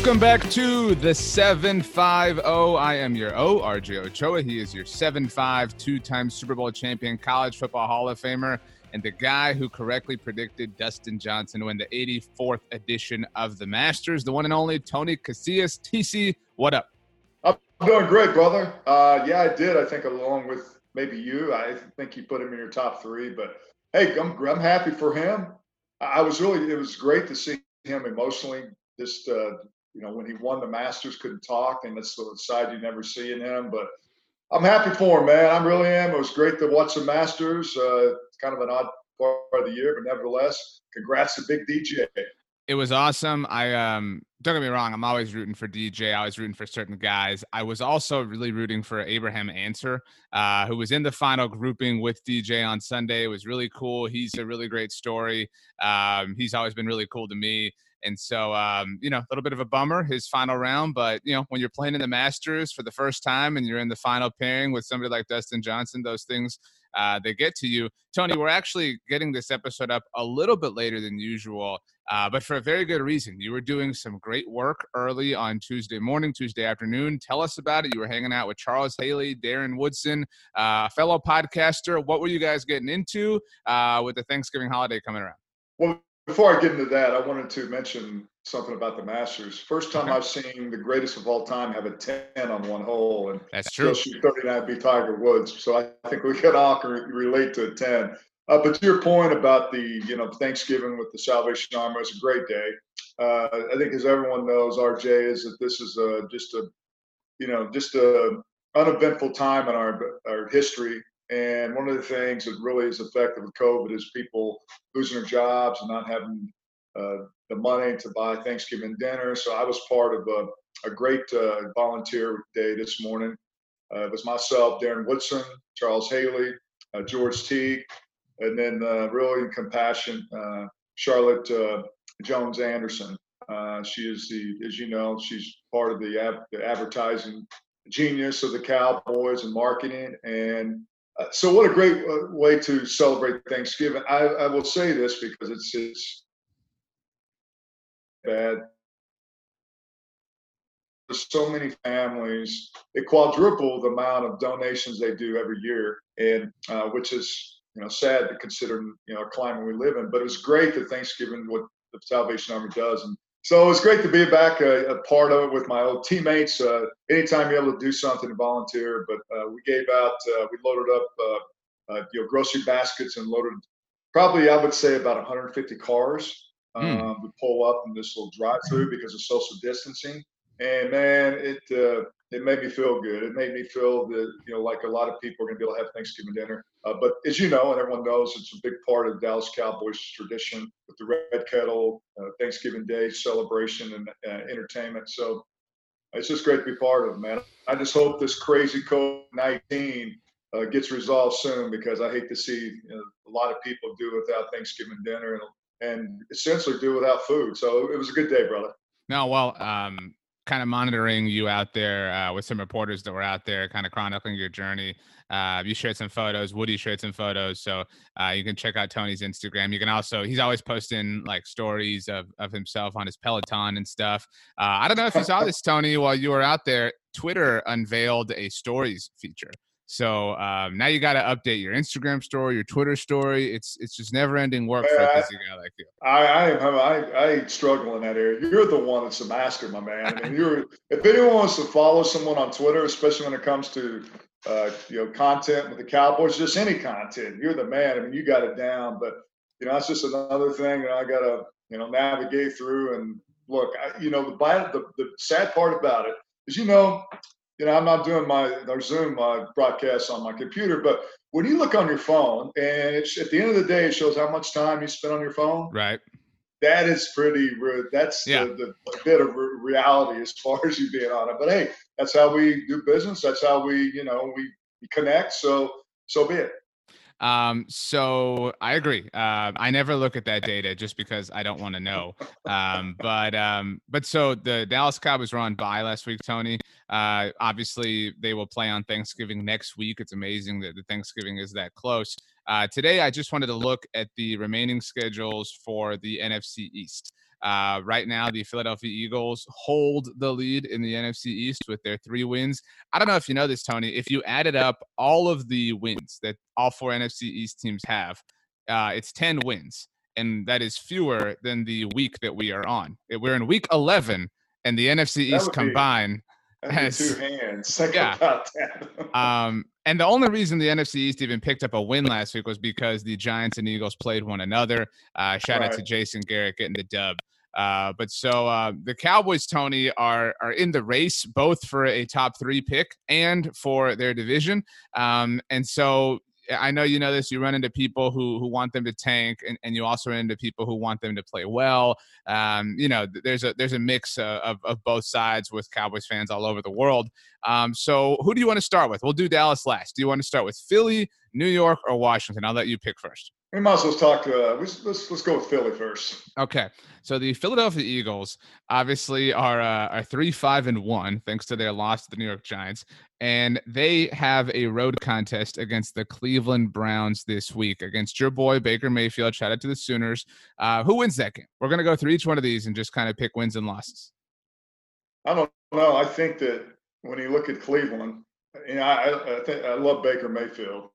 Welcome back to the 750. I am your O, RJ Ochoa. He is your 7'5, two time Super Bowl champion, college football Hall of Famer, and the guy who correctly predicted Dustin Johnson win the 84th edition of the Masters, the one and only Tony Casillas. TC, what up? I'm doing great, brother. Uh, yeah, I did. I think along with maybe you, I think you put him in your top three. But hey, I'm, I'm happy for him. I was really, it was great to see him emotionally just uh, you know, when he won the Masters, couldn't talk, and that's the side you never see in him. But I'm happy for him, man. I really am. It was great to watch the Masters. Uh, kind of an odd part of the year, but nevertheless, congrats to Big DJ. It was awesome. I um don't get me wrong, I'm always rooting for DJ. I was rooting for certain guys. I was also really rooting for Abraham Ancer, uh, who was in the final grouping with DJ on Sunday. It was really cool. He's a really great story. Um, he's always been really cool to me. And so, um, you know, a little bit of a bummer his final round, but you know, when you're playing in the Masters for the first time and you're in the final pairing with somebody like Dustin Johnson, those things uh, they get to you. Tony, we're actually getting this episode up a little bit later than usual, uh, but for a very good reason. You were doing some great work early on Tuesday morning, Tuesday afternoon. Tell us about it. You were hanging out with Charles Haley, Darren Woodson, uh, fellow podcaster. What were you guys getting into uh, with the Thanksgiving holiday coming around? Well, before I get into that, I wanted to mention something about the Masters. First time okay. I've seen the greatest of all time have a 10 on one hole, and that's true. Shoot 39 be Tiger Woods. So I think we can all relate to a 10. Uh, but to your point about the you know Thanksgiving with the Salvation Army was a great day. Uh, I think as everyone knows, RJ is that this is a, just a you know just a uneventful time in our our history and one of the things that really is effective with COVID is people losing their jobs and not having uh, the money to buy Thanksgiving dinner. So I was part of a, a great uh, volunteer day this morning. Uh, it was myself, Darren Woodson, Charles Haley, uh, George Teague, and then uh, really in compassion, uh, Charlotte Jones Anderson. she is the, as you know, she's part of the, the advertising genius of the Cowboys and marketing. And so what a great uh, way to celebrate Thanksgiving. I, I will say this because it's it's bad. There's so many families. They quadruple the amount of donations they do every year, and uh, which is you know sad to consider you know a climate we live in. But it's great that Thanksgiving what the Salvation Army does, and so it's great to be back a, a, part of it with my old teammates. Uh, anytime you're able to do something to volunteer, but uh, we gave out, uh, we loaded up, uh, uh, you know, grocery baskets and loaded probably I would say about 150 cars. Hmm. Um, mm. We pull up in this little drive-through because of social distancing, and man, it uh, it made me feel good. It made me feel that you know, like a lot of people are going to be able to have Thanksgiving dinner. Uh, but as you know, and everyone knows, it's a big part of Dallas Cowboys tradition with the Red Kettle uh, Thanksgiving Day celebration and uh, entertainment. So it's just great to be part of, man. I just hope this crazy COVID nineteen uh, gets resolved soon because I hate to see you know, a lot of people do without Thanksgiving dinner and and essentially do without food. So it was a good day, brother. No, well, um, kind of monitoring you out there uh, with some reporters that were out there, kind of chronicling your journey. Uh, you shared some photos. Woody shared some photos, so uh, you can check out Tony's Instagram. You can also he's always posting like stories of of himself on his Peloton and stuff. Uh, I don't know if you saw this, Tony, while you were out there. Twitter unveiled a stories feature. So um, now you got to update your Instagram story, your Twitter story. It's it's just never ending work for a busy guy like you. I I, I I struggle in that area. You're the one that's a master, my man. I mean, you're if anyone wants to follow someone on Twitter, especially when it comes to uh, you know, content with the Cowboys, just any content. You're the man. I mean, you got it down. But you know, that's just another thing that I got to you know navigate through. And look, I, you know, the, the the sad part about it is, you know, you know, I'm not doing my our Zoom uh, broadcast on my computer, but when you look on your phone and it's at the end of the day, it shows how much time you spent on your phone. Right. That is pretty. Rude. That's yeah. the, the bit of reality as far as you being on it. But hey, that's how we do business. That's how we, you know, we connect. So, so be it. Um, so I agree. Uh, I never look at that data just because I don't want to know. Um, but um, but so the Dallas Cowboys were on bye last week, Tony. Uh, obviously they will play on Thanksgiving next week. It's amazing that the Thanksgiving is that close. Uh, today, I just wanted to look at the remaining schedules for the NFC East. Uh, right now, the Philadelphia Eagles hold the lead in the NFC East with their three wins. I don't know if you know this, Tony. If you added up all of the wins that all four NFC East teams have, uh, it's 10 wins. And that is fewer than the week that we are on. We're in week 11, and the NFC East combined has two hands. Yeah. um, and the only reason the NFC East even picked up a win last week was because the Giants and Eagles played one another. Uh, shout right. out to Jason Garrett getting the dub. Uh, but so uh, the Cowboys, Tony, are are in the race both for a top three pick and for their division. Um, and so I know you know this. You run into people who who want them to tank, and, and you also run into people who want them to play well. Um, you know, there's a there's a mix of, of, of both sides with Cowboys fans all over the world. Um, so who do you want to start with? We'll do Dallas last. Do you want to start with Philly, New York, or Washington? I'll let you pick first. We might as well talk. Uh, let's, let's let's go with Philly first. Okay, so the Philadelphia Eagles obviously are uh, are three five and one thanks to their loss to the New York Giants, and they have a road contest against the Cleveland Browns this week against your boy Baker Mayfield. Shout out to the Sooners. Uh, who wins that game? We're gonna go through each one of these and just kind of pick wins and losses. I don't know. I think that when you look at Cleveland, you know, I I, think, I love Baker Mayfield.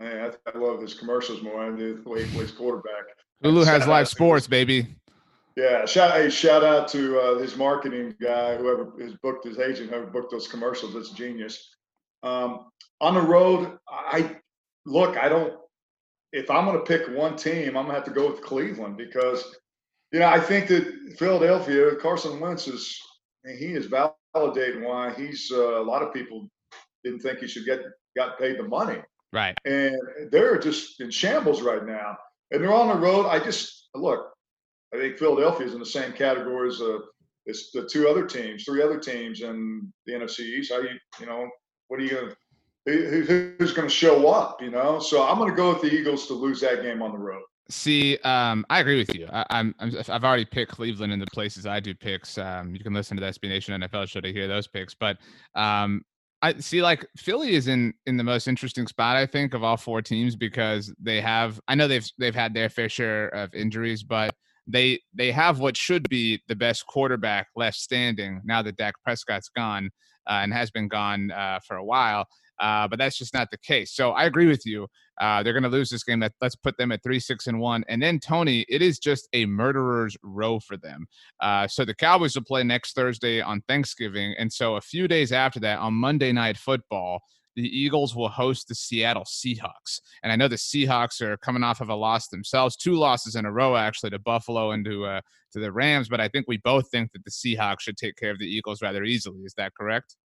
Man, I, I, love his commercials more. I do the way he plays quarterback. Hulu has live sports, baby. Yeah, shout hey, shout out to uh, his marketing guy, whoever has booked his agent, whoever booked those commercials. That's genius. Um, on the road, I look. I don't. If I'm going to pick one team, I'm going to have to go with Cleveland because, you know, I think that Philadelphia, Carson Wentz is he is validating why he's uh, a lot of people didn't think he should get got paid the money. Right. And they're just in shambles right now. And they're on the road. I just look, I think Philadelphia is in the same category as, uh, as the two other teams, three other teams in the NFC East. How you, you know, what are you going to, who, who's going to show up, you know? So I'm going to go with the Eagles to lose that game on the road. See, um, I agree with you. I, am i have already picked Cleveland in the places I do picks. Um, you can listen to the SB Nation NFL show to hear those picks. But um, I see like Philly is in in the most interesting spot I think of all four teams because they have I know they've they've had their fair share of injuries but they they have what should be the best quarterback left standing now that Dak Prescott's gone uh, and has been gone uh, for a while uh, but that's just not the case. So I agree with you. Uh, they're going to lose this game. That let's put them at three, six, and one. And then Tony, it is just a murderer's row for them. Uh, so the Cowboys will play next Thursday on Thanksgiving, and so a few days after that, on Monday Night Football, the Eagles will host the Seattle Seahawks. And I know the Seahawks are coming off of a loss themselves, two losses in a row actually to Buffalo and to uh, to the Rams. But I think we both think that the Seahawks should take care of the Eagles rather easily. Is that correct?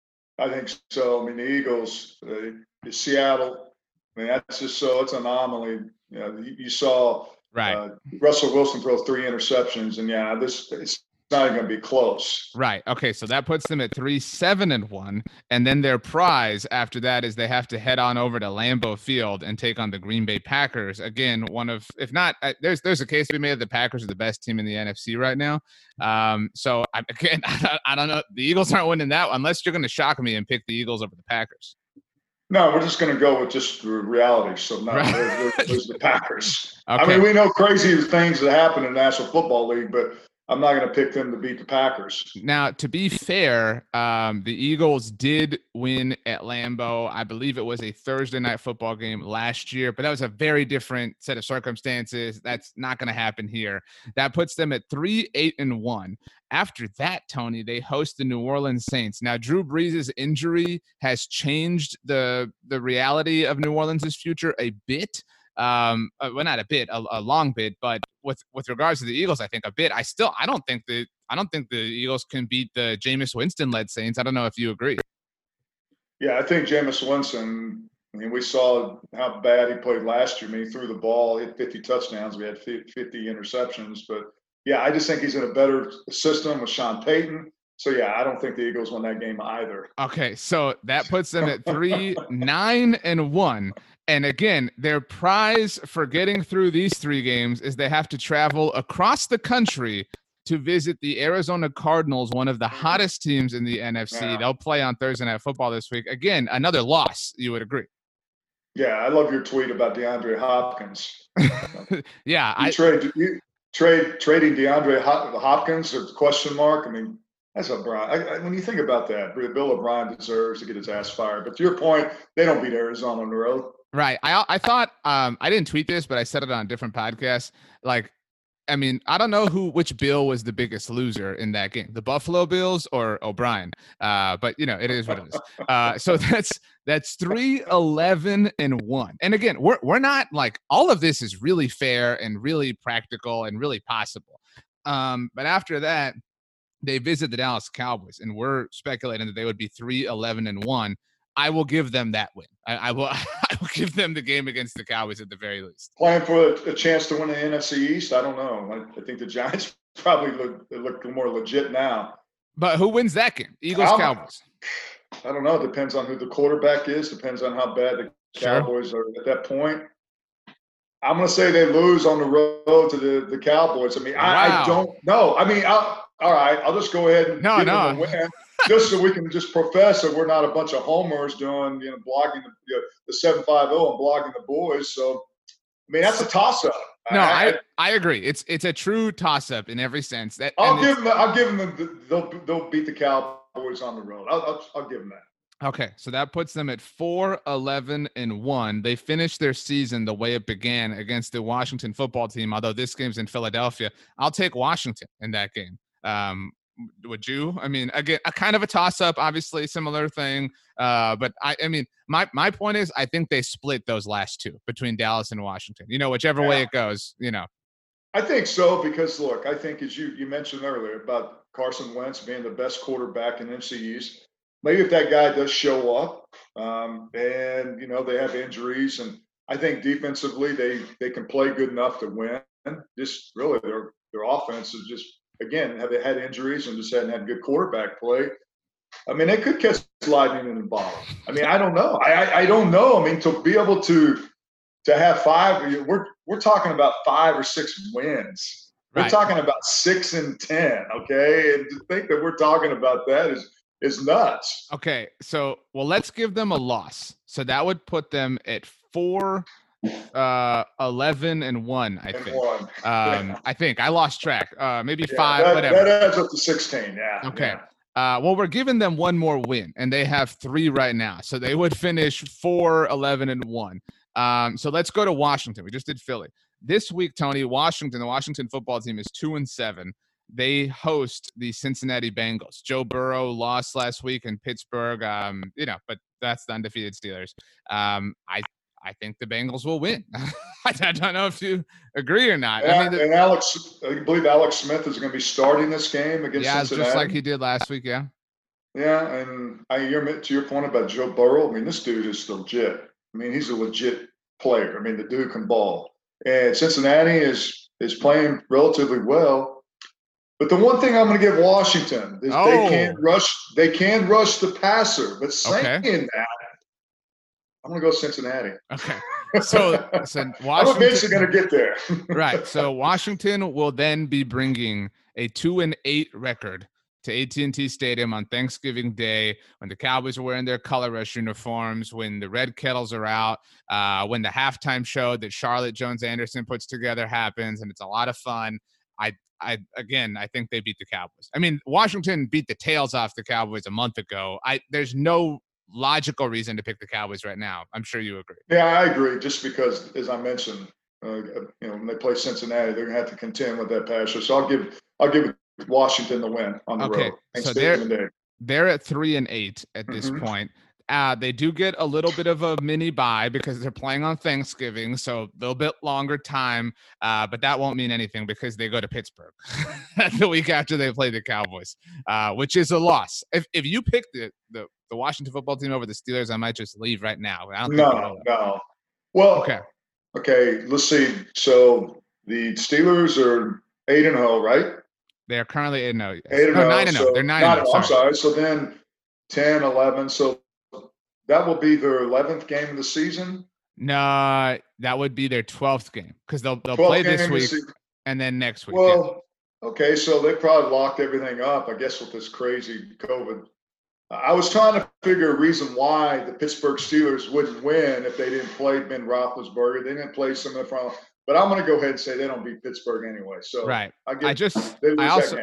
I think so. I mean, the Eagles, uh, Seattle. I mean, that's just so it's an anomaly. You know, you, you saw right. Uh, Russell Wilson throw three interceptions, and yeah, this it's not even going to be close. Right. Okay. So that puts them at three, seven, and one. And then their prize after that is they have to head on over to Lambeau Field and take on the Green Bay Packers. Again, one of, if not, uh, there's there's a case to be made that the Packers are the best team in the NFC right now. Um, so I, again, I don't know. The Eagles aren't winning that unless you're going to shock me and pick the Eagles over the Packers. No, we're just going to go with just reality. So no, there's, there's the Packers. Okay. I mean, we know crazy things that happen in the National Football League, but I'm not going to pick them to beat the Packers. Now, to be fair, um, the Eagles did win at Lambeau. I believe it was a Thursday night football game last year, but that was a very different set of circumstances. That's not going to happen here. That puts them at three, eight, and one. After that, Tony, they host the New Orleans Saints. Now, Drew Brees' injury has changed the the reality of New Orleans' future a bit um uh, well not a bit a, a, long bit but with with regards to the eagles i think a bit. I still i don't think the i don't think the eagles can beat the Jameis winston led saints. I don't know if you agree. Yeah i think Jameis winston i mean we saw how bad he played last year. I mean he threw the ball hit 50 touchdowns we had 50 interceptions but yeah i just think he's in a better system with sean payton. So yeah, I don't think the Eagles won that game either. Okay, so that puts them at three, nine, and one. And again, their prize for getting through these three games is they have to travel across the country to visit the Arizona Cardinals, one of the hottest teams in the NFC. Yeah. They'll play on Thursday Night Football this week. Again, another loss, you would agree. Yeah, I love your tweet about DeAndre Hopkins. yeah, you I trade you trade trading DeAndre Hopkins a question mark. I mean, that's a Brian. I, I, when you think about that, Bill O'Brien deserves to get his ass fired. But to your point, they don't beat Arizona on the road. Right. I I thought um I didn't tweet this, but I said it on a different podcast. Like, I mean, I don't know who which Bill was the biggest loser in that game, the Buffalo Bills or O'Brien. Uh, but you know, it is what it is. Uh, so that's that's three eleven and one. And again, we're we're not like all of this is really fair and really practical and really possible. Um, but after that, they visit the Dallas Cowboys, and we're speculating that they would be three eleven and one. I will give them that win. I, I, will. I will give them the game against the Cowboys at the very least. Playing for a, a chance to win the NFC East. I don't know. I, I think the Giants probably look look more legit now. But who wins that game? Eagles I'm, Cowboys. I don't know. It depends on who the quarterback is. Depends on how bad the Cowboys sure. are at that point. I'm going to say they lose on the road to the, the Cowboys. I mean, wow. I, I, don't know. I mean, I'll, all right, I'll just go ahead and no, give no. them a win just so we can just profess that we're not a bunch of homers doing, you know, blogging the, you know, the 750 and blogging the boys. So, I mean, that's a toss up. No, I, I, I agree. It's it's a true toss up in every sense. That I'll give them. I'll give them. The, they'll they'll beat the Cowboys on the road. I'll, I'll, I'll give them that. Okay, so that puts them at 4 11 and 1. They finished their season the way it began against the Washington football team, although this game's in Philadelphia. I'll take Washington in that game. Um, would you? I mean, again, a kind of a toss up, obviously, similar thing. Uh, but I, I mean, my my point is, I think they split those last two between Dallas and Washington. You know, whichever yeah. way it goes, you know. I think so because look, I think as you you mentioned earlier about Carson Wentz being the best quarterback in NCEs. Maybe if that guy does show up, um, and you know they have injuries, and I think defensively they they can play good enough to win. Just really their their offense is just again, have they had injuries and just hadn't had good quarterback play? I mean, they could catch lightning in the bottle. I mean, I don't know. I, I, I don't know. I mean, to be able to to have five, we're we're talking about five or six wins. We're talking about six and ten. Okay, and to think that we're talking about that is is nuts. Okay, so well, let's give them a loss. So that would put them at four uh 11 and 1 i and think one. um i think i lost track uh maybe yeah, five that, whatever that adds up to 16 yeah okay yeah. uh well we're giving them one more win and they have three right now so they would finish 4 11 and 1 um so let's go to washington we just did philly this week tony washington the washington football team is 2 and 7 they host the Cincinnati Bengals. Joe Burrow lost last week in Pittsburgh. Um, you know, but that's the undefeated Steelers. Um, I I think the Bengals will win. I don't know if you agree or not. Yeah, I mean, the, and Alex, I believe Alex Smith is going to be starting this game against yeah, Cincinnati. just like he did last week. Yeah. Yeah, and I you're to your point about Joe Burrow. I mean, this dude is legit. I mean, he's a legit player. I mean, the dude can ball. And Cincinnati is is playing relatively well. But the one thing I'm going to give Washington is oh. they can't rush. They can rush the passer. But saying okay. that, I'm going to go Cincinnati. Okay. So, so Washington, I'm eventually going to get there. right. So Washington will then be bringing a two and eight record to AT&T Stadium on Thanksgiving Day when the Cowboys are wearing their color rush uniforms, when the red kettles are out, uh, when the halftime show that Charlotte Jones Anderson puts together happens, and it's a lot of fun. I I again, I think they beat the Cowboys. I mean, Washington beat the tails off the Cowboys a month ago. I there's no logical reason to pick the Cowboys right now. I'm sure you agree. Yeah, I agree. Just because, as I mentioned, uh, you know, when they play Cincinnati, they're gonna have to contend with that passer. So I'll give I'll give Washington the win on the okay. road. Okay, so they're they're at three and eight at this mm-hmm. point. Uh, they do get a little bit of a mini bye because they're playing on Thanksgiving, so a little bit longer time. Uh, but that won't mean anything because they go to Pittsburgh the week after they play the Cowboys, uh, which is a loss. If if you pick the, the the Washington football team over the Steelers, I might just leave right now. I don't no, no. Well, okay, okay. Let's see. So the Steelers are eight and zero, oh, right? They are currently eight and zero. Eight and no, nine and zero. They're nine. nine and I'm sorry. So then 10, 11. So that will be their 11th game of the season. No, that would be their 12th game because they'll they'll play this week and then next week. Well, yeah. okay, so they probably locked everything up. I guess with this crazy COVID. I was trying to figure a reason why the Pittsburgh Steelers wouldn't win if they didn't play Ben Roethlisberger. They didn't play some of the front. But I'm going to go ahead and say they don't beat Pittsburgh anyway. So right. I, I just I also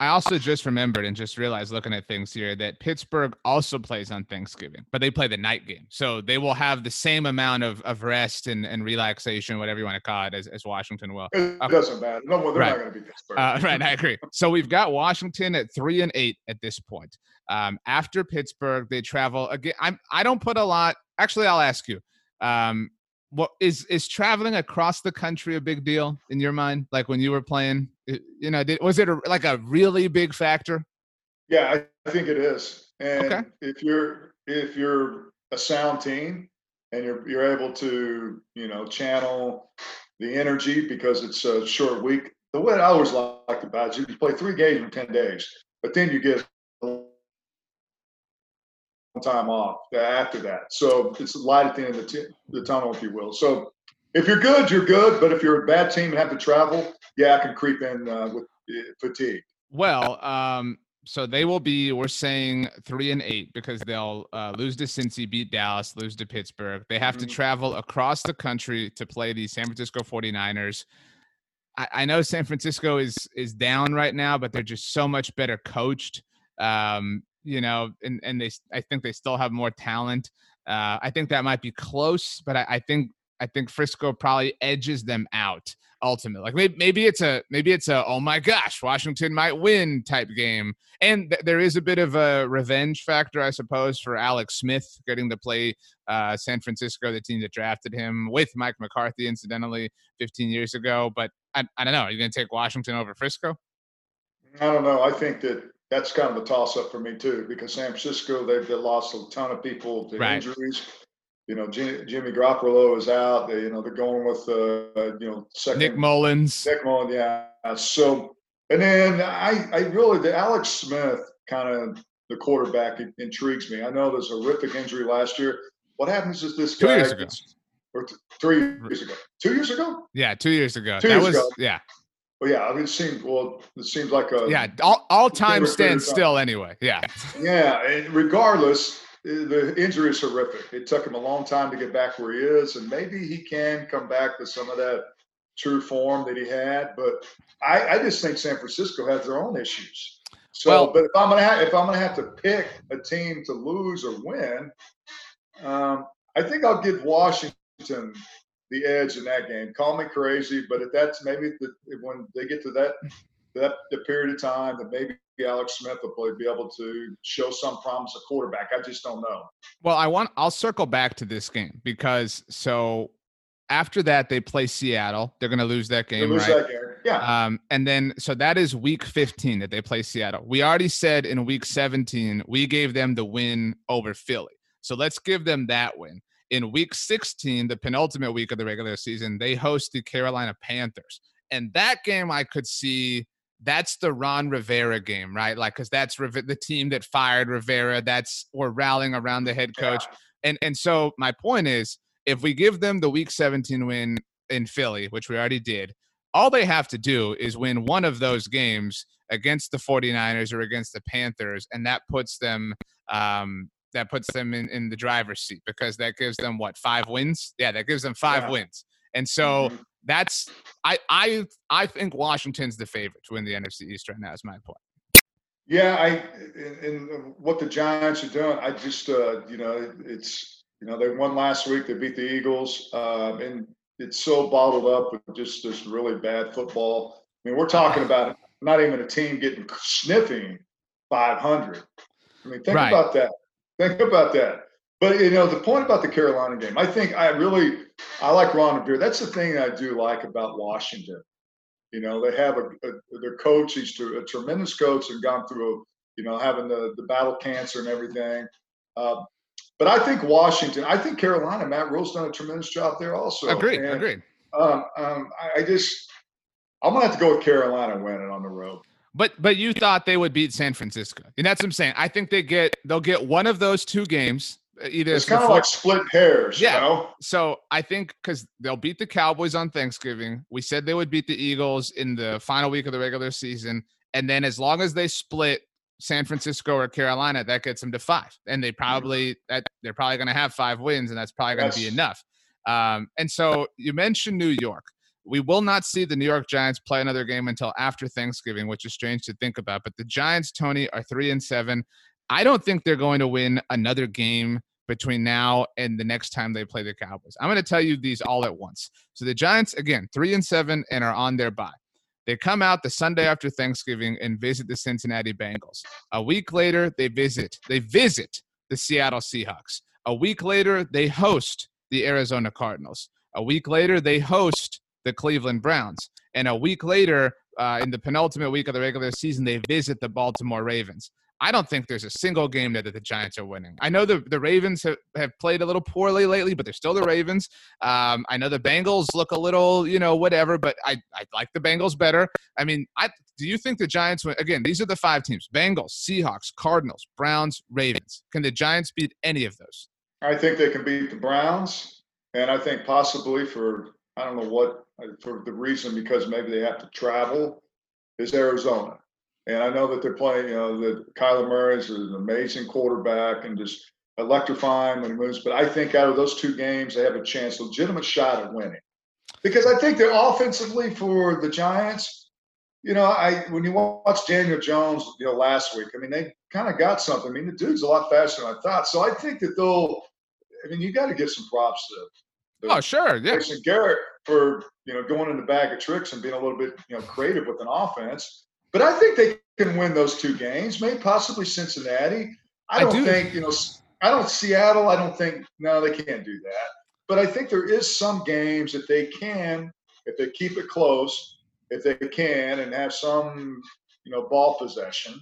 I also just remembered and just realized looking at things here that Pittsburgh also plays on Thanksgiving, but they play the night game. So they will have the same amount of, of rest and, and relaxation, whatever you want to call it, as, as Washington will. It uh, doesn't matter. No, they're right. not going to beat Pittsburgh. Uh, right, I agree. So we've got Washington at three and eight at this point. Um, after Pittsburgh, they travel again. I'm I don't put a lot. Actually, I'll ask you. Um, what is is traveling across the country a big deal in your mind? Like when you were playing, you know, did, was it a, like a really big factor? Yeah, I, think it is. And okay. if you're if you're a sound team and you're you're able to you know channel the energy because it's a short week. The way I always liked about it, you play three games in ten days, but then you get time off after that. So it's light at the end of the, t- the tunnel, if you will. So if you're good, you're good. But if you're a bad team and have to travel, yeah, I can creep in uh, with uh, fatigue. Well, um, so they will be, we're saying three and eight because they'll uh, lose to Cincy, beat Dallas, lose to Pittsburgh. They have mm-hmm. to travel across the country to play the San Francisco 49ers. I, I know San Francisco is is down right now, but they're just so much better coached. Um, you know, and and they I think they still have more talent. Uh, I think that might be close, but I, I think I think Frisco probably edges them out ultimately. Like maybe, maybe it's a maybe it's a oh my gosh, Washington might win type game. And th- there is a bit of a revenge factor, I suppose, for Alex Smith getting to play uh, San Francisco, the team that drafted him with Mike McCarthy, incidentally, 15 years ago. But I, I don't know. Are you going to take Washington over Frisco? I don't know. I think that that's kind of a toss up for me too, because San Francisco they've lost a ton of people to right. injuries. You know, Jimmy, Jimmy Garoppolo is out. They, you know, they're going with uh, you know second Nick Mullens. Nick Mullens, yeah. So, and then I, I really the Alex Smith kind of the quarterback intrigues me. I know there's a horrific injury last year. What happens is this guy? Two years ago. Or three years ago. Two years ago? Yeah, two years ago. Two that years was ago. yeah. Well, yeah, I mean, it seems well. It seems like a yeah. All, all time stands still anyway. Yeah. Yeah, and regardless, eh, the injury is horrific. It took him a long time to get back where he is, and maybe he can come back to some of that true form that he had. But I, I just think San Francisco has their own issues. So, well, but if I'm gonna have, if I'm gonna have to pick a team to lose or win, um, I think I'll give Washington the edge in that game. Call me crazy, but if that's maybe the, when they get to that that the period of time that maybe Alex Smith will be able to show some promise of quarterback. I just don't know. Well, I want I'll circle back to this game because so after that they play Seattle. They're going to lose that game, lose right? That game. Yeah. Um, and then so that is week 15 that they play Seattle. We already said in week 17 we gave them the win over Philly. So let's give them that win in week 16, the penultimate week of the regular season, they host the Carolina Panthers. And that game I could see that's the Ron Rivera game, right? Like, because that's the team that fired Rivera. That's we're rallying around the head coach. Yeah. And and so my point is, if we give them the Week 17 win in Philly, which we already did, all they have to do is win one of those games against the 49ers or against the Panthers, and that puts them um, that puts them in, in the driver's seat because that gives them what five wins? Yeah, that gives them five yeah. wins. And so mm-hmm. that's I I I think Washington's the favorite to win the NFC East right now. Is my point. Yeah, I and what the Giants are doing, I just uh, you know it's you know they won last week. They beat the Eagles, um, and it's so bottled up with just this really bad football. I mean, we're talking about not even a team getting sniffing 500. I mean, think right. about that. Think about that. But you know, the point about the Carolina game, I think I really I like Ron Rivera. That's the thing I do like about Washington. You know, they have a, a their coach. He's a tremendous coach and gone through, you know, having the the battle cancer and everything. Uh, but I think Washington. I think Carolina. Matt Rhule's done a tremendous job there also. Agreed. And, agreed. Um, um, I, I just I'm gonna have to go with Carolina winning on the road. But but you thought they would beat San Francisco, and that's what I'm saying. I think they get they'll get one of those two games uh, either it's kind of like split hairs. Yeah. You know? So I think because they'll beat the Cowboys on Thanksgiving. We said they would beat the Eagles in the final week of the regular season, and then as long as they split San Francisco or Carolina, that gets them to five, and they probably that they're probably going to have five wins, and that's probably going to be enough. Um, and so you mentioned New York. We will not see the New York Giants play another game until after Thanksgiving, which is strange to think about. But the Giants, Tony, are three and seven. I don't think they're going to win another game between now and the next time they play the Cowboys. I'm going to tell you these all at once. So the Giants, again, three and seven and are on their bye. They come out the Sunday after Thanksgiving and visit the Cincinnati Bengals. A week later, they visit they visit the Seattle Seahawks. A week later, they host the Arizona Cardinals. A week later, they host the Cleveland Browns. And a week later, uh, in the penultimate week of the regular season, they visit the Baltimore Ravens. I don't think there's a single game that the Giants are winning. I know the, the Ravens have, have played a little poorly lately, but they're still the Ravens. Um, I know the Bengals look a little, you know, whatever, but I, I like the Bengals better. I mean, I do you think the Giants win? Again, these are the five teams Bengals, Seahawks, Cardinals, Browns, Ravens. Can the Giants beat any of those? I think they can beat the Browns. And I think possibly for, I don't know what, uh, for the reason because maybe they have to travel, is Arizona. And I know that they're playing, you know, that Kyler Murray is an amazing quarterback and just electrifying when he moves. But I think out of those two games, they have a chance, legitimate shot at winning. Because I think they're offensively for the Giants, you know, I when you watch Daniel Jones, you know, last week, I mean, they kind of got something. I mean, the dude's a lot faster than I thought. So I think that they'll I mean, you got to give some props to. Oh, sure, yeah. Jason Garrett for you know going in the bag of tricks and being a little bit you know creative with an offense. But I think they can win those two games, maybe possibly Cincinnati. I don't I do. think, you know, I don't Seattle, I don't think no, they can't do that. But I think there is some games that they can, if they keep it close, if they can and have some, you know, ball possession,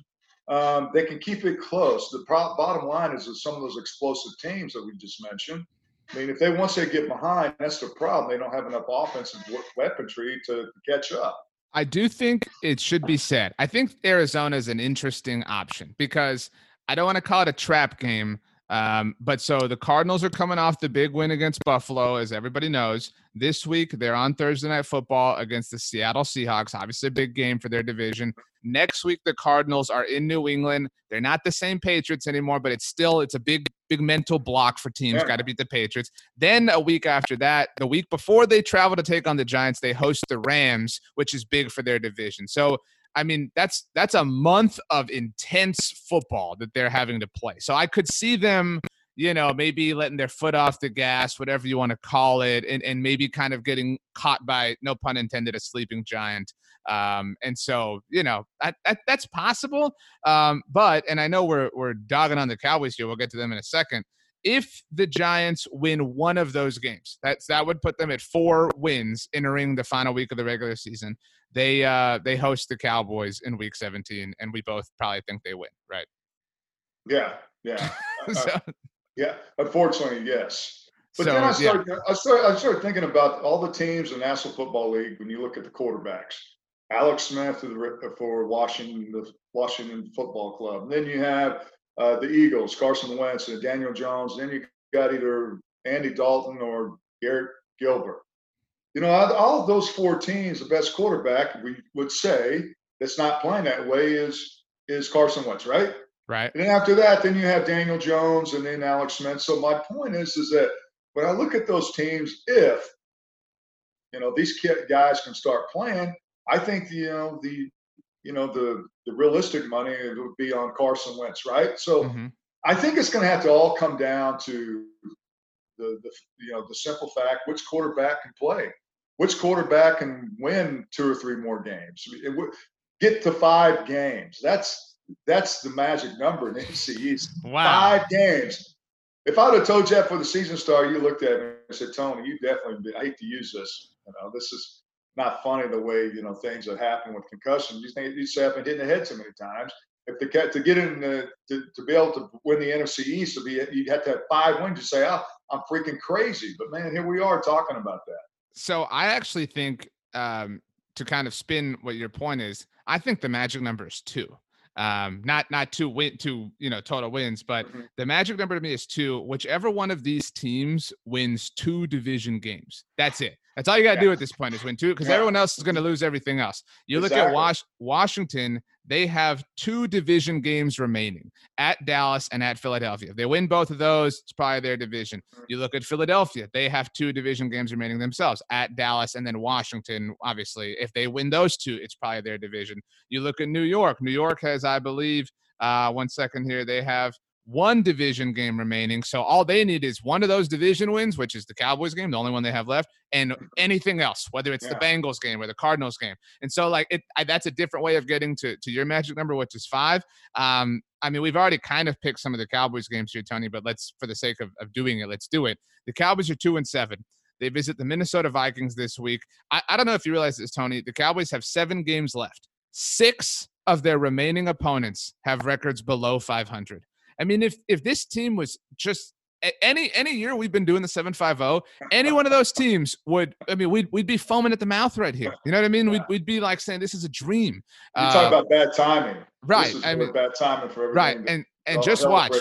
um, they can keep it close. The pro- bottom line is that some of those explosive teams that we just mentioned. I mean, if they once they get behind, that's the problem. They don't have enough offensive weaponry to catch up. I do think it should be said. I think Arizona is an interesting option because I don't want to call it a trap game. Um, but so the Cardinals are coming off the big win against Buffalo, as everybody knows. This week, they're on Thursday Night Football against the Seattle Seahawks. Obviously, a big game for their division. Next week, the Cardinals are in New England. They're not the same Patriots anymore, but it's still it's a big, big mental block for teams. Got to beat the Patriots. Then a week after that, the week before they travel to take on the Giants, they host the Rams, which is big for their division. So I mean, that's that's a month of intense football that they're having to play. So I could see them you know, maybe letting their foot off the gas, whatever you want to call it, and, and maybe kind of getting caught by, no pun intended, a sleeping giant. Um, and so, you know, that, that that's possible. Um, but, and I know we're, we're dogging on the Cowboys here. We'll get to them in a second. If the Giants win one of those games, that's that would put them at four wins entering the final week of the regular season. They uh, they host the Cowboys in Week 17, and we both probably think they win, right? Yeah, yeah. so, yeah, unfortunately, yes. But so, then I started, yeah. I started, I started thinking about all the teams in the National Football League when you look at the quarterbacks. Alex Smith for Washington, the Washington Football Club. And then you have uh, the Eagles, Carson Wentz and Daniel Jones. And then you got either Andy Dalton or Garrett Gilbert. You know, all of those four teams, the best quarterback we would say that's not playing that way is is Carson Wentz, right? Right. And then after that, then you have Daniel Jones and then Alex Smith. So my point is, is that when I look at those teams, if you know these guys can start playing, I think you know the you know the the realistic money would be on Carson Wentz, right? So mm-hmm. I think it's going to have to all come down to the, the you know the simple fact which quarterback can play, which quarterback can win two or three more games, it, get to five games. That's that's the magic number in the NFC East. Wow. Five games. If I'd have told you that for the season start, you looked at me and said, Tony, you definitely, I hate to use this. You know, this is not funny the way, you know, things that happen with concussions. You think it used to happen hitting the head so many times. If the to get in the, to, to be able to win the NFC East, to be you'd have to have five wins. You say, oh, I'm freaking crazy. But man, here we are talking about that. So I actually think um, to kind of spin what your point is, I think the magic number is two. Um not not two win two you know total wins but mm-hmm. the magic number to me is two. Whichever one of these teams wins two division games that's it that's all you got to yeah. do at this point is win two because yeah. everyone else is going to lose everything else you exactly. look at Was- washington they have two division games remaining at Dallas and at Philadelphia. If they win both of those, it's probably their division. You look at Philadelphia, they have two division games remaining themselves at Dallas and then Washington. Obviously, if they win those two, it's probably their division. You look at New York. New York has, I believe, uh, one second here, they have one division game remaining. So all they need is one of those division wins, which is the Cowboys game, the only one they have left, and anything else, whether it's yeah. the Bengals game or the Cardinals game. And so like it, I, that's a different way of getting to to your magic number, which is five. Um, I mean, we've already kind of picked some of the Cowboys games here, Tony, but let's for the sake of, of doing it, let's do it. The Cowboys are two and seven. They visit the Minnesota Vikings this week. I, I don't know if you realize this, Tony. The Cowboys have seven games left. Six of their remaining opponents have records below 500. I mean, if if this team was just any any year we've been doing the 750 any one of those teams would i mean we'd, we'd be foaming at the mouth right here. You know what i mean? We'd, we'd be like saying this is a dream. You uh, talk about bad timing. Right i mean bad timing for everything right and and just watch.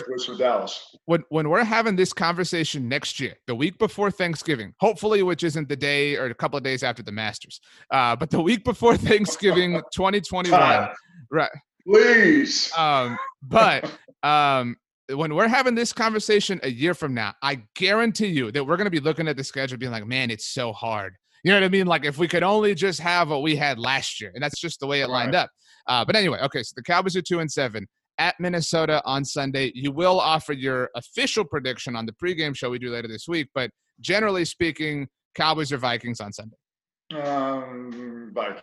when when we're having this conversation next year the week before thanksgiving hopefully which isn't the day or a couple of days after the masters uh, but the week before thanksgiving 2021 right please. um but um, when we're having this conversation a year from now, I guarantee you that we're going to be looking at the schedule being like, man, it's so hard. You know what I mean? Like if we could only just have what we had last year, and that's just the way it lined right. up. Uh, but anyway, okay, so the Cowboys are two and seven at Minnesota on Sunday. You will offer your official prediction on the pregame show we do later this week, but generally speaking, Cowboys or Vikings on Sunday. Um, Vikings.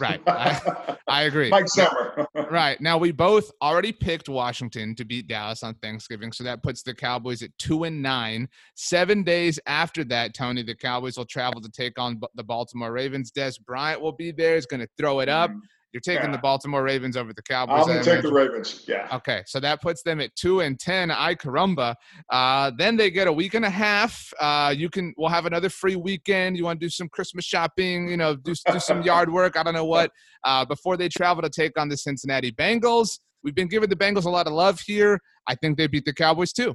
Right. I, I agree. Mike Zimmer. right. Now we both already picked Washington to beat Dallas on Thanksgiving. So that puts the Cowboys at two and nine. Seven days after that, Tony, the Cowboys will travel to take on the Baltimore Ravens. Dez Bryant will be there. He's going to throw it up. Mm. You're taking yeah. the Baltimore Ravens over the Cowboys. I'm gonna take the Ravens. Yeah. Okay, so that puts them at two and ten. I caramba. Uh, then they get a week and a half. Uh, you can. We'll have another free weekend. You want to do some Christmas shopping? You know, do do some yard work. I don't know what. Uh, before they travel to take on the Cincinnati Bengals. We've been giving the Bengals a lot of love here. I think they beat the Cowboys too.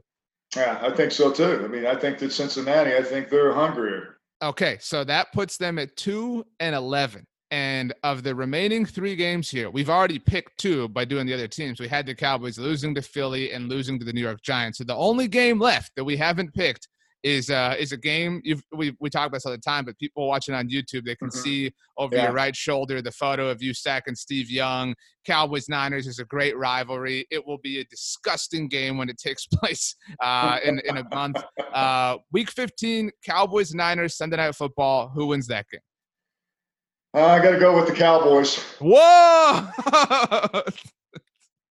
Yeah, I think so too. I mean, I think that Cincinnati. I think they're hungrier. Okay, so that puts them at two and eleven. And of the remaining three games here, we've already picked two by doing the other teams. We had the Cowboys losing to Philly and losing to the New York Giants. So the only game left that we haven't picked is uh, is a game you've, we we talk about this all the time, but people watching on YouTube they can mm-hmm. see over yeah. your right shoulder the photo of you and Steve Young. Cowboys Niners is a great rivalry. It will be a disgusting game when it takes place uh, in in a month. Uh, week 15, Cowboys Niners Sunday Night Football. Who wins that game? Uh, I got to go with the Cowboys. Whoa! I,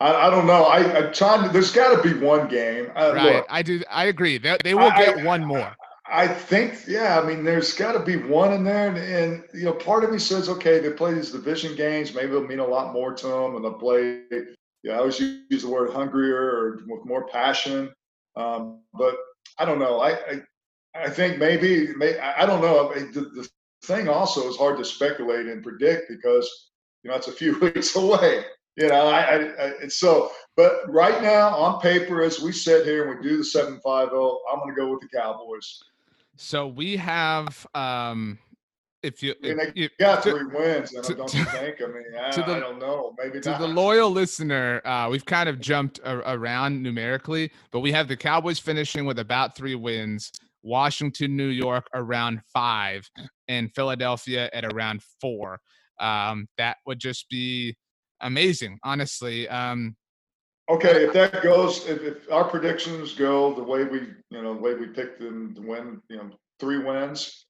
I, don't know. I, I'm trying. There's got to be one game. Uh, right. Look, I do. I agree. They, they will get one more. I think. Yeah. I mean, there's got to be one in there, and, and, you know, part of me says, okay, they play these division games. Maybe it'll mean a lot more to them, and they'll play. Yeah, I always use the word hungrier or with more passion. Um, but I don't know. I, I I think maybe, may, I don't know. The, the, thing also is hard to speculate and predict because you know it's a few weeks away. You know, I, I, I it's so. But right now, on paper, as we sit here and we do the seven five zero, I'm going to go with the Cowboys. So we have. um if you, I mean, if, got three to, wins, and to, don't you think? I mean, I, the, I, don't know. Maybe to not. the loyal listener, uh, we've kind of jumped a, around numerically, but we have the Cowboys finishing with about three wins. Washington, New York around five, and Philadelphia at around four. Um, that would just be amazing, honestly. Um, okay, if that goes, if, if, our predictions go the way we, you know, the way we picked them to win, you know, three wins,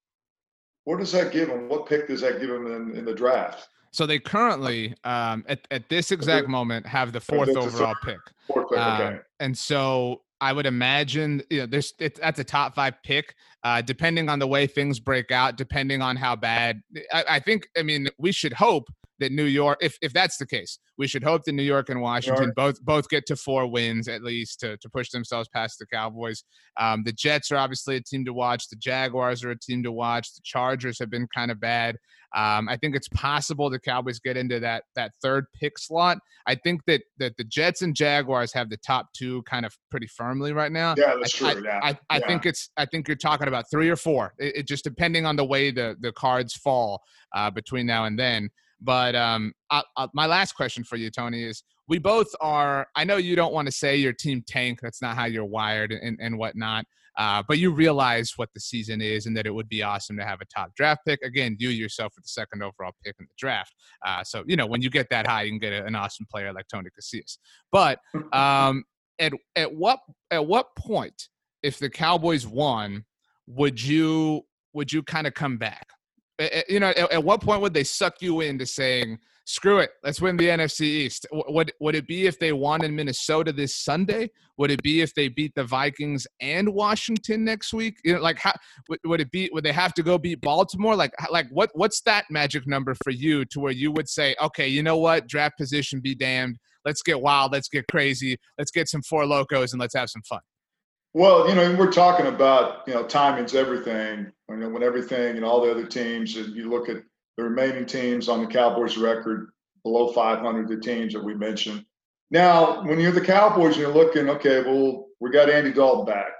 what does that give them? What pick does that give them in, in the draft? So they currently, um, at, at this exact moment, have the fourth overall pick. Fourth pick, okay. Um, and so I would imagine, you know, there's it's that's a top five pick. Uh, depending on the way things break out, depending on how bad, I, I think. I mean, we should hope that New York, if if that's the case, we should hope that New York and Washington both both get to four wins at least to to push themselves past the Cowboys. Um, the Jets are obviously a team to watch. The Jaguars are a team to watch. The Chargers have been kind of bad. Um, I think it's possible the Cowboys get into that that third pick slot. I think that that the Jets and Jaguars have the top two kind of pretty firmly right now. Yeah, that's I, true. Yeah. I, I, yeah. think it's I think you're talking about three or four. It, it just depending on the way the the cards fall uh, between now and then. But um, I, I, my last question for you, Tony, is we both are. I know you don't want to say your team tank. That's not how you're wired and, and whatnot. Uh, but you realize what the season is and that it would be awesome to have a top draft pick. Again, you yourself with the second overall pick in the draft. Uh, so, you know, when you get that high, you can get a, an awesome player like Tony Casillas. But um, at, at, what, at what point, if the Cowboys won, would you would you kind of come back? you know, at, at, what point would they suck you into saying, "Screw it, let's win the NFC East"? Would would it be if they won in Minnesota this Sunday? Would it be if they beat the Vikings and Washington next week? You know, like how would, would it be? Would they have to go beat Baltimore? Like like what what's that magic number for you to where you would say, okay, you know what, draft position be damned. Let's get wild. Let's get crazy. Let's get some Four Lokos and let's have some fun. Well, you know, we're talking about you know timing's everything. You know, when everything and all the other teams, and you look at the remaining teams on the Cowboys record below 500, the teams that we mentioned. Now, when you're the Cowboys, and you're looking, okay, well, we got Andy Dalton back.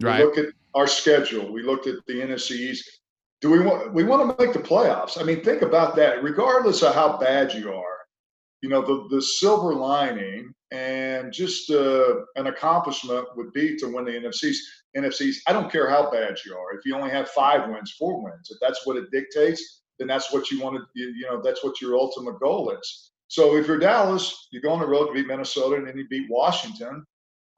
Right. We look at our schedule. We looked at the NFC East. Do we want we want to make the playoffs? I mean, think about that. Regardless of how bad you are, you know, the the silver lining and just uh, an accomplishment would be to win the NFCs. NFCs. I don't care how bad you are. If you only have five wins, four wins, if that's what it dictates, then that's what you want to. You, know, that's what your ultimate goal is. So if you're Dallas, you go on the road to beat Minnesota, and then you beat Washington.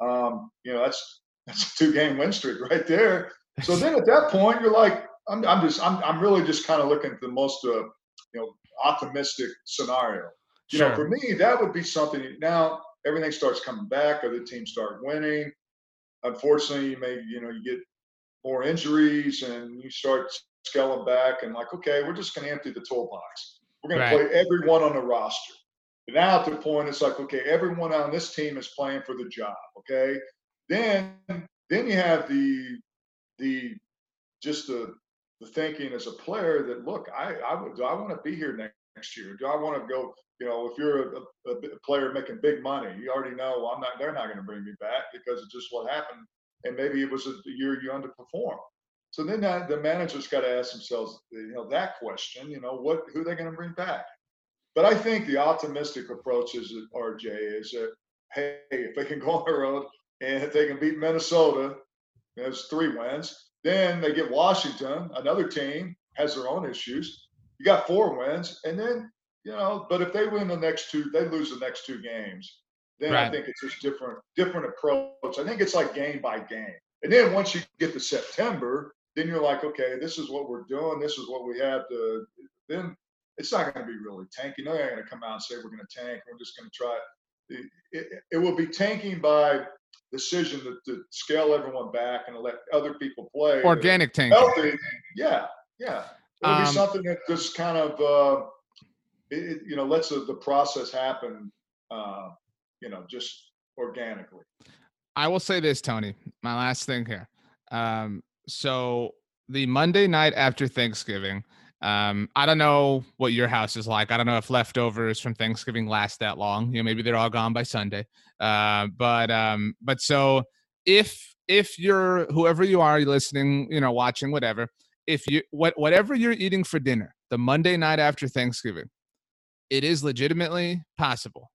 Um, you know, that's that's a two-game win streak right there. So then at that point, you're like, I'm, I'm just, I'm, I'm really just kind of looking at the most, uh, you know, optimistic scenario. You sure. know, for me, that would be something. Now, everything starts coming back, other teams start winning. Unfortunately, you may, you know, you get more injuries and you start scaling back and like, okay, we're just going to empty the toolbox. We're going right. to play everyone on the roster. But now at the point, it's like, okay, everyone on this team is playing for the job. Okay, then then you have the the just the the thinking as a player that look, I I would do I want to be here next next year? Do I want to go? You know, if you're a, a, a player making big money, you already know I'm not. They're not going to bring me back because it's just what happened, and maybe it was a year you underperformed. So then that, the manager's got to ask themselves, you know, that question. You know, what who are they going to bring back? But I think the optimistic approach is that RJ is that hey, if they can go on the road and if they can beat Minnesota, there's three wins. Then they get Washington, another team has their own issues you got four wins, and then you know. But if they win the next two, they lose the next two games. Then right. I think it's just different, different approach. I think it's like game by game. And then once you get to September, then you're like, okay, this is what we're doing. This is what we have to. Then it's not going to be really tanking. They're not going to come out and say we're going to tank. We're just going to try. It, it, it, will be tanking by decision to, to, scale everyone back and let other people play. Organic tanking. Healthy. Yeah, yeah. It'll um, be something that just kind of, uh, it, you know, lets the, the process happen, uh, you know, just organically. I will say this, Tony. My last thing here. Um, so the Monday night after Thanksgiving, um, I don't know what your house is like. I don't know if leftovers from Thanksgiving last that long. You know, maybe they're all gone by Sunday. Uh, but um, but so if if you're whoever you are, you're listening, you know, watching, whatever if you what whatever you're eating for dinner the Monday night after Thanksgiving, it is legitimately possible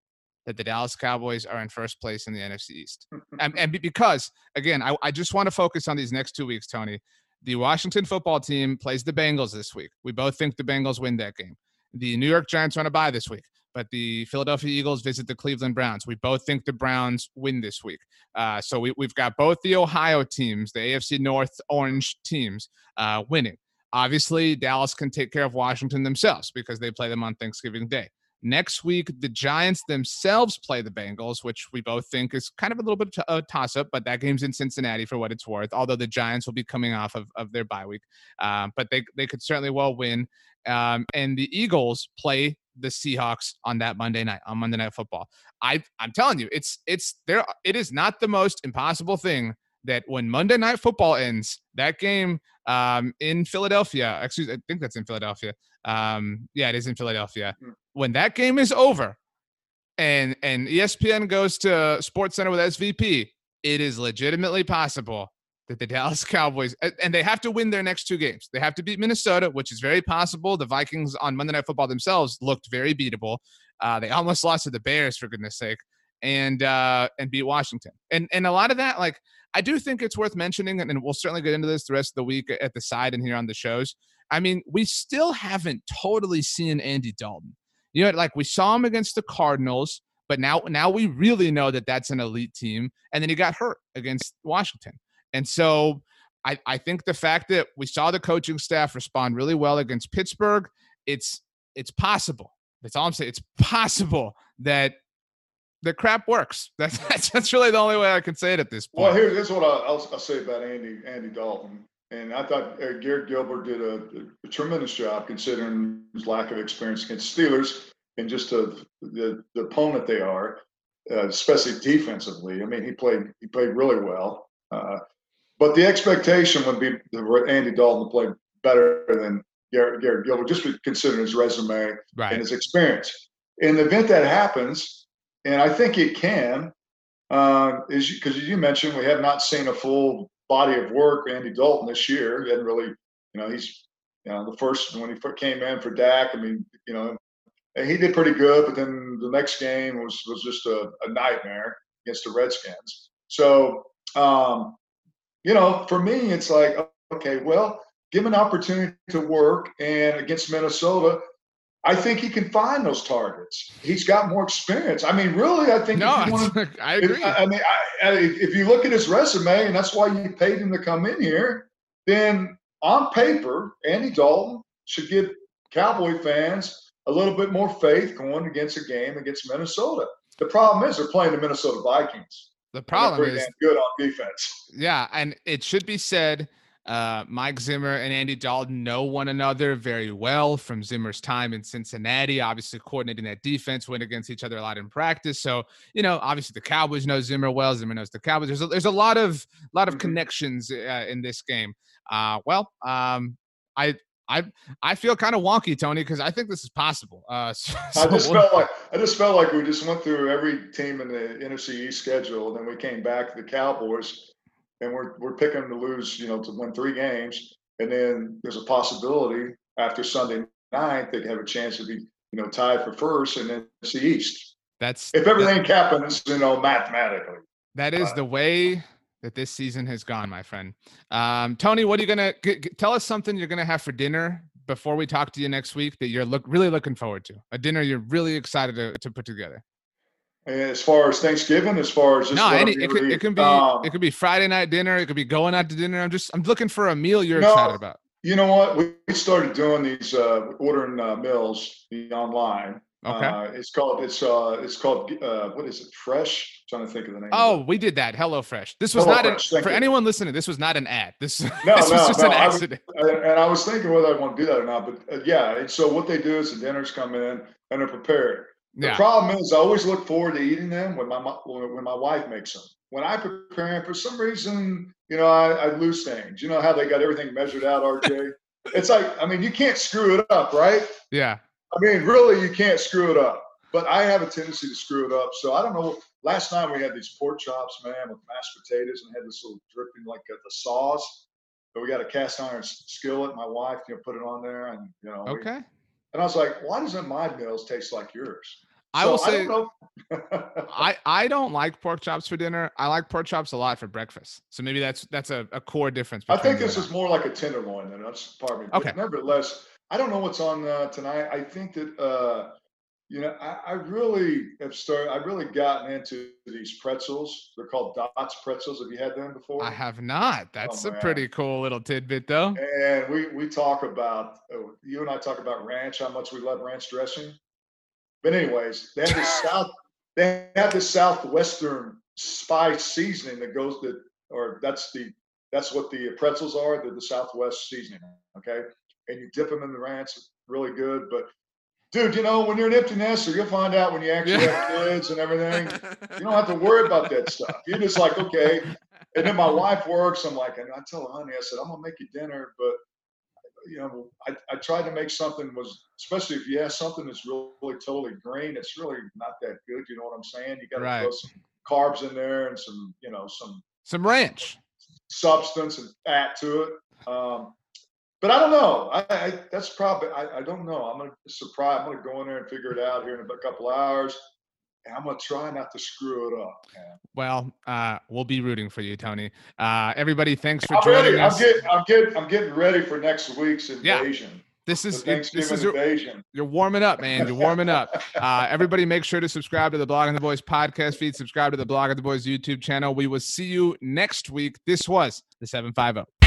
that the Dallas Cowboys are in first place in the NFC East. and, and because, again, I, I just want to focus on these next two weeks, Tony. The Washington football team plays the Bengals this week. We both think the Bengals win that game. The New York Giants on a bye this week, but the Philadelphia Eagles visit the Cleveland Browns. We both think the Browns win this week. Uh, so we, we've got both the Ohio teams, the AFC North orange teams, uh, winning. Obviously, Dallas can take care of Washington themselves because they play them on Thanksgiving Day. Next week, the Giants themselves play the Bengals, which we both think is kind of a little bit of a toss up, but that game's in Cincinnati for what it's worth, although the Giants will be coming off of, of their bye week. Um, but they, they could certainly well win. Um, and the Eagles play the Seahawks on that Monday night on Monday Night Football. I I'm telling you, it's it's there. It is not the most impossible thing that when Monday Night Football ends, that game um, in Philadelphia, excuse, I think that's in Philadelphia. Um, yeah, it is in Philadelphia. Mm when that game is over and and ESPN goes to SportsCenter with SVP, it is legitimately possible that the Dallas Cowboys and they have to win their next two games. They have to beat Minnesota, which is very possible. The Vikings on Monday Night Football themselves looked very beatable. Uh, they almost lost to the Bears for goodness sake, and uh, and beat Washington. And and a lot of that, like I do think it's worth mentioning, and we'll certainly get into this the rest of the week at the side and here on the shows. I mean, we still haven't totally seen Andy Dalton. You know, like we saw him against the Cardinals, but now now we really know that that's an elite team. And then he got hurt against Washington, and so I I think the fact that we saw the coaching staff respond really well against Pittsburgh, it's it's possible. That's all I'm saying. It's possible that the crap works. That's, that's really the only way I can say it at this point. Well, here's what I'll, I'll, say about Andy Andy Dalton. And I thought uh, Garrett Gilbert did a, a, tremendous job considering his lack of experience against Steelers and just the, the, the opponent they are, uh, especially defensively. I mean, he played he played really well. Uh, but the expectation would be that Andy Dalton to play better than Garrett, Garrett Gilbert, just considering his resume right. and his experience. In the event that happens, and I think it can, uh, is because you mentioned we have not seen a full body of work. Andy Dalton this year, he hadn't really, you know, he's, you know, the first when he came in for Dak. I mean, you know, he did pretty good, but then the next game was was just a, a nightmare against the Redskins. So, um, you know, for me, it's like, okay, well, give him an opportunity to work, and against Minnesota, I think he can find those targets. He's got more experience. I mean, really, I think. No, wanna, I agree. If, I mean, I, if you look at his resume, and that's why you paid him to come in here, then on paper, Andy Dalton should give Cowboy fans a little bit more faith going against a game against Minnesota. The problem is they're playing the Minnesota Vikings. The problem is good on defense. Yeah, and it should be said uh, Mike Zimmer and Andy Dalton know one another very well from Zimmer's time in Cincinnati, obviously coordinating that defense, went against each other a lot in practice. So, you know, obviously the Cowboys know Zimmer well. Zimmer knows the Cowboys. There's a, there's a lot of lot of mm-hmm. connections uh, in this game. Uh, well, um, I I I feel kind of wonky, Tony, because I think this is possible. Uh, so, I just felt like I just felt like we just went through every team in the NFC East schedule, and then we came back to the Cowboys and we're we're picking to lose, you know, to win three games, and then there's a possibility after Sunday night they'd have a chance to be, you know, tied for first, and then it's the East. That's if everything that, happens, you know, mathematically. That is uh, the way that this season has gone, my friend. Um, Tony, what are you gonna g- g- tell us? Something you're gonna have for dinner before we talk to you next week that you're look really looking forward to. A dinner you're really excited to, to put together as far as Thanksgiving, as far as no, any, it, could, it can be um, it could be Friday night dinner, it could be going out to dinner. I'm just I'm looking for a meal you're no, excited about. You know what? We started doing these uh, ordering uh, meals online. Okay. Uh, it's called it's uh it's called uh, what is it? Fresh. I'm trying to think of the name. Oh, we did that. HelloFresh. This was Hello not Fresh, an, for you. anyone listening. This was not an ad. This, no, this no, was just no. an accident. I was, and I was thinking whether I want to do that or not. But uh, yeah, and so what they do is the dinners come in and they're prepared. The yeah. problem is, I always look forward to eating them when my when my wife makes them. When I prepare them, for some reason, you know, I, I lose things. You know how they got everything measured out, RJ? it's like, I mean, you can't screw it up, right? Yeah. I mean, really, you can't screw it up. But I have a tendency to screw it up. So I don't know. Last night we had these pork chops, man, with mashed potatoes, and had this little dripping like uh, the sauce. But we got a cast iron skillet. My wife, you know, put it on there, and you know, okay. We, and I was like, why doesn't my meals taste like yours? I will say, I, I, I don't like pork chops for dinner. I like pork chops a lot for breakfast. So maybe that's that's a, a core difference. I think this is more like a tenderloin than of me. Okay. But nevertheless, I don't know what's on uh, tonight. I think that uh, you know I, I, really have started. I've really gotten into these pretzels. They're called Dot's pretzels. Have you had them before? I have not. That's oh, a pretty cool little tidbit, though. And we we talk about uh, you and I talk about ranch. How much we love ranch dressing. But anyways, they have this south. They have this southwestern spice seasoning that goes to, or that's the that's what the pretzels are. They're the Southwest seasoning. Okay, and you dip them in the ranch. Really good, but dude, you know, when you're an empty nester, you'll find out when you actually yeah. have kids and everything. You don't have to worry about that stuff. You're just like, okay. And then my wife works. I'm like, and I tell her, honey, I said, I'm gonna make you dinner, but you know, I, I tried to make something was, especially if you have something that's really, totally green, it's really not that good. You know what I'm saying? You got to right. throw some carbs in there and some, you know, some some ranch substance and fat to it. Um, but I don't know. I, I that's probably I, I, don't know. I'm gonna surprise. I'm gonna go in there and figure it out here in a couple hours. And I'm gonna try not to screw it up. Man. Well, uh, we'll be rooting for you, Tony. Uh, everybody, thanks for I'm joining ready. us. I'm getting, I'm getting, I'm getting ready for next week's invasion. Yeah. This is this is your, invasion. You're warming up, man. You're warming up. Uh, everybody, make sure to subscribe to the Blog Blogging the Boys podcast feed. Subscribe to the Blog Blogging the Boys YouTube channel. We will see you next week. This was the 750.